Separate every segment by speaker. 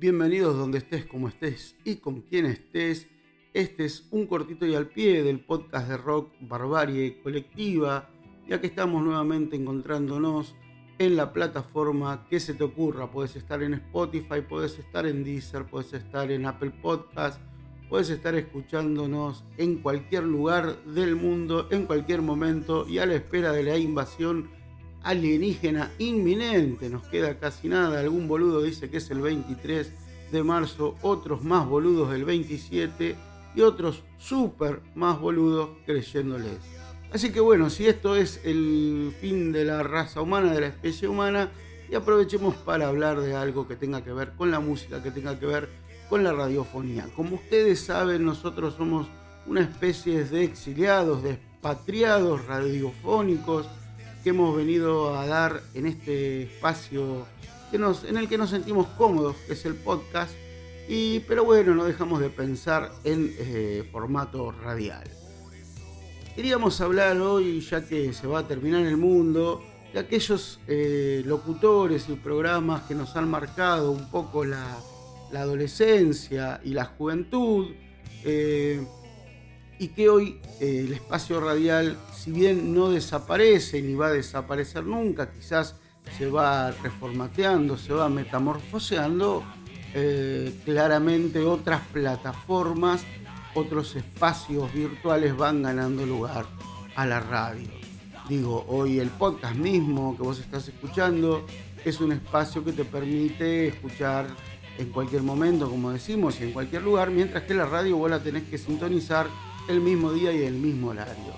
Speaker 1: Bienvenidos donde estés, como estés y con quien estés. Este es un cortito y al pie del podcast de rock Barbarie Colectiva, ya que estamos nuevamente encontrándonos en la plataforma que se te ocurra. Puedes estar en Spotify, puedes estar en Deezer, puedes estar en Apple Podcast, puedes estar escuchándonos en cualquier lugar del mundo, en cualquier momento y a la espera de la invasión alienígena inminente. Nos queda casi nada. Algún boludo dice que es el 23 de marzo, otros más boludos el 27 y otros súper más boludos creyéndoles. Así que bueno, si esto es el fin de la raza humana, de la especie humana, y aprovechemos para hablar de algo que tenga que ver con la música, que tenga que ver con la radiofonía. Como ustedes saben, nosotros somos una especie de exiliados, de expatriados radiofónicos que hemos venido a dar en este espacio que nos, en el que nos sentimos cómodos, que es el podcast, y, pero bueno, no dejamos de pensar en eh, formato radial. Queríamos hablar hoy, ya que se va a terminar el mundo, de aquellos eh, locutores y programas que nos han marcado un poco la, adolescencia y la juventud. Eh, y que hoy eh, el espacio radial, si bien no desaparece ni va a desaparecer nunca, quizás se va reformateando, se va metamorfoseando, eh, claramente otras plataformas, otros espacios virtuales van ganando lugar a la radio. Digo, hoy el podcast mismo que vos estás escuchando es un espacio que te permite escuchar en cualquier momento, como decimos, y en cualquier lugar, mientras que la radio vos la tenés que sintonizar el mismo día y el mismo horario.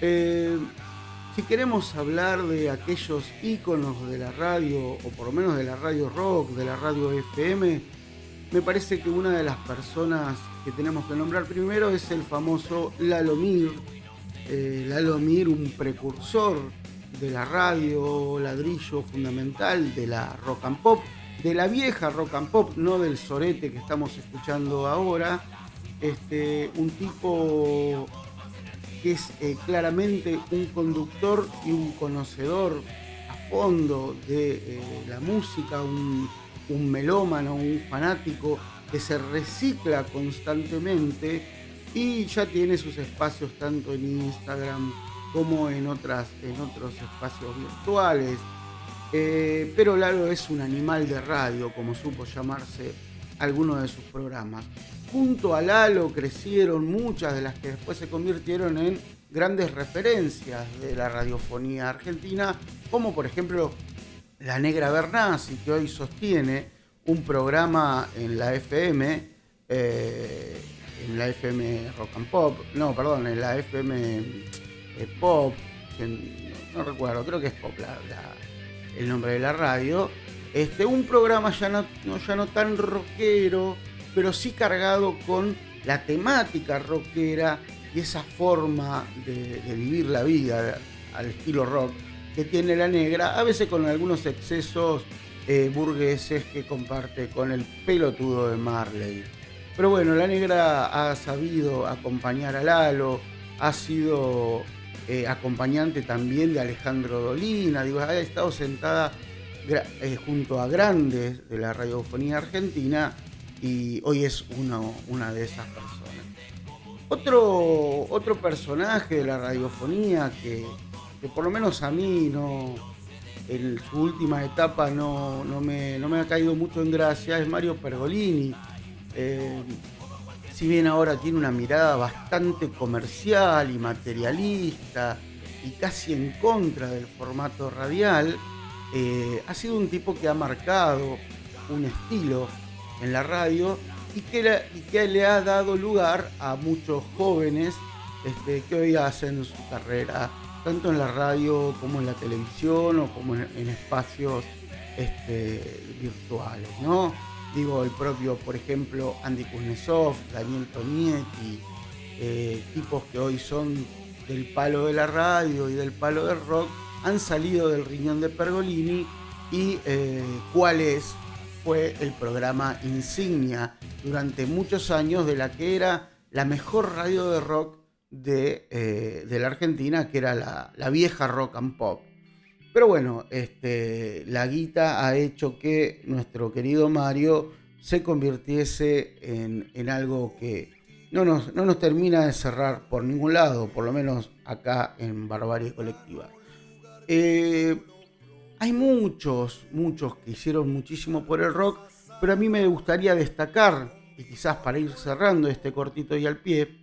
Speaker 1: Eh, si queremos hablar de aquellos íconos de la radio, o por lo menos de la radio rock, de la radio FM, me parece que una de las personas que tenemos que nombrar primero es el famoso Lalomir. Eh, Lalomir, un precursor de la radio, ladrillo fundamental de la rock and pop, de la vieja rock and pop, no del sorete que estamos escuchando ahora, este, un tipo que es eh, claramente un conductor y un conocedor a fondo de eh, la música, un, melómano, un fanático que se recicla constantemente y ya tiene sus espacios tanto en Instagram como en, otras, en otros espacios virtuales. Eh, pero Lalo es un animal de radio, como supo llamarse alguno de sus programas. Junto a Lalo crecieron muchas de las que después se convirtieron en grandes referencias de la radiofonía argentina, como por ejemplo La Negra Bernasi, que hoy sostiene un programa en la FM, eh, en la FM Rock and Pop, no, perdón, en la FM eh, Pop, no, recuerdo, creo que es Pop el nombre de la radio, este, un programa ya no, ya no tan rockero, pero sí cargado con la temática rockera y esa forma de, vivir la vida al estilo rock que tiene la negra, a veces con algunos excesos eh, burgueses que comparte con el pelotudo de Marley. Pero bueno, la negra ha sabido acompañar a Lalo, ha sido eh, acompañante también de Alejandro Dolina, digo, ha estado sentada eh, junto a grandes de la radiofonía argentina y hoy es una de esas personas. Otro, otro personaje de la radiofonía que, por lo menos a mí no, en su última etapa no, me, ha caído mucho en gracia es Mario Pergolini. Eh, si bien ahora tiene una mirada bastante comercial y materialista y casi en contra del formato radial, eh, ha sido un tipo que ha marcado un estilo en la radio y que, le ha dado lugar a muchos jóvenes este, que hoy hacen su carrera tanto en la radio como en la televisión o como en, espacios este, virtuales, ¿no? Digo, el propio, por ejemplo, Andy Kuznetsov, Daniel Tonietti, eh, tipos que hoy son del palo de la radio y del palo del rock, han salido del riñón de Pergolini y eh, cuál es fue el programa insignia durante muchos años de la que era la mejor radio de rock de, eh, la Argentina, que era la, vieja rock and pop. Pero bueno, este, la guita ha hecho que nuestro querido Mario se convirtiese en, algo que no nos, no nos, termina de cerrar por ningún lado, por lo menos acá en Barbarie Colectiva. Eh, hay muchos, muchos que hicieron muchísimo por el rock, pero a mí me gustaría destacar, y quizás para ir cerrando este cortito y al pie,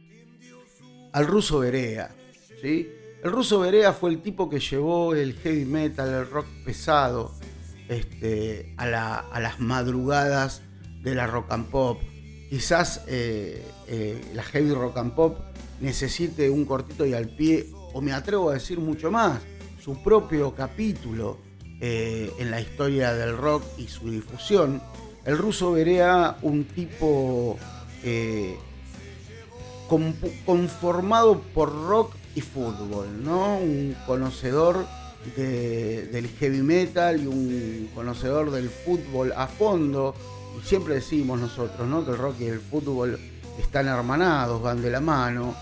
Speaker 1: al ruso Berea. ¿sí? El ruso Berea fue el tipo que llevó el heavy metal, el rock pesado, este, a, las madrugadas de la rock and pop. Quizás eh, eh, la heavy rock and pop necesite un cortito y al pie, o me atrevo a decir mucho más, su propio capítulo eh, en la historia del rock y su difusión. El ruso Berea, un tipo conformado por rock y fútbol, ¿no? Un conocedor del heavy metal y un conocedor del fútbol a fondo. Y siempre decimos nosotros, ¿no? Que el rock y el fútbol están hermanados, van de la mano.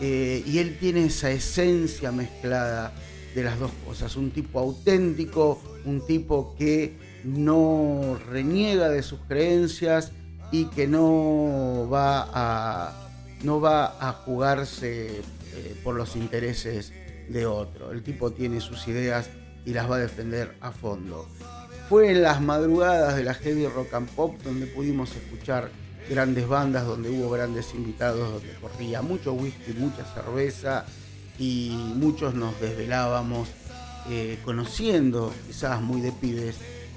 Speaker 1: Eh, y él tiene esa esencia mezclada de las dos cosas. Un tipo auténtico, un tipo que no reniega de sus creencias y que no va a, no va a jugarse eh, por los intereses de otro. El tipo tiene sus ideas y las va a defender a fondo. Fue en las madrugadas de la heavy rock and pop donde pudimos escuchar grandes bandas, donde hubo grandes invitados, donde corría mucho whisky, mucha cerveza y muchos nos desvelábamos eh, conociendo, quizás muy de pibes,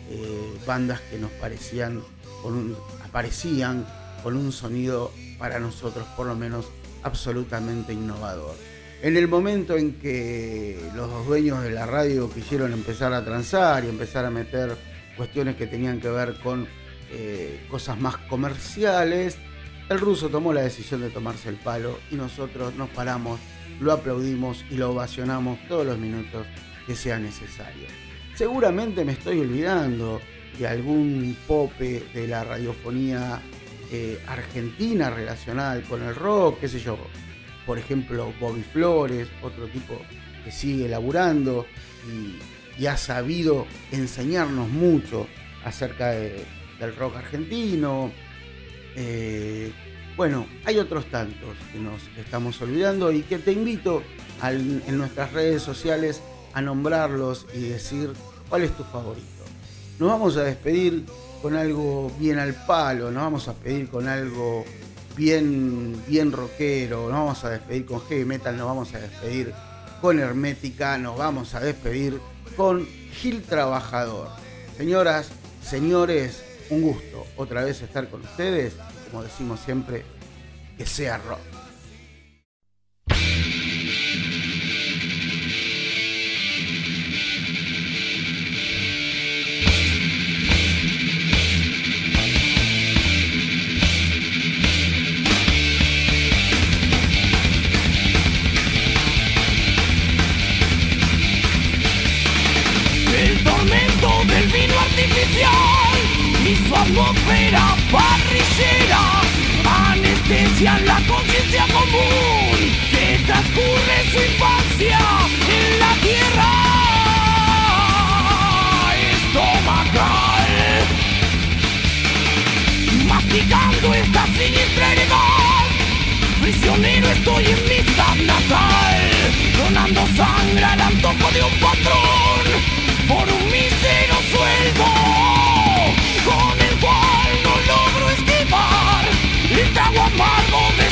Speaker 1: eh, bandas que nos parecían aparecían con un sonido para nosotros por lo menos absolutamente innovador. En el momento en que los dueños de la radio quisieron empezar a transar y empezar a meter cuestiones que tenían que ver con eh, cosas más comerciales, el ruso tomó la decisión de tomarse el palo y nosotros nos paramos, lo aplaudimos y lo ovacionamos todos los minutos que sea necesario. Seguramente me estoy olvidando de algún pope de la radiofonía eh, argentina relacionada con el rock, qué sé yo. Por ejemplo, Bobby Flores, otro tipo que sigue laburando y, ha sabido enseñarnos mucho acerca del rock argentino. Eh, bueno, hay otros tantos que nos estamos olvidando y que te invito en nuestras redes sociales a nombrarlos y decir cuál es tu favorito. Nos vamos a despedir con algo bien al palo, nos vamos a pedir con algo bien, bien rockero, nos vamos a despedir con heavy metal, nos vamos a despedir con hermética, nos vamos a despedir con Gil Trabajador. Señoras, señores, un gusto otra vez estar con ustedes, como decimos siempre, que sea rock. y su atmósfera parrillera anestesian la conciencia común que transcurre su infancia en la tierra. Estomacal. Masticando esta siniestra heredad. Prisionero estoy en mi natal. Donando sangre al antojo de un patrón por un mísero sueldo amargo de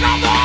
Speaker 2: Come on!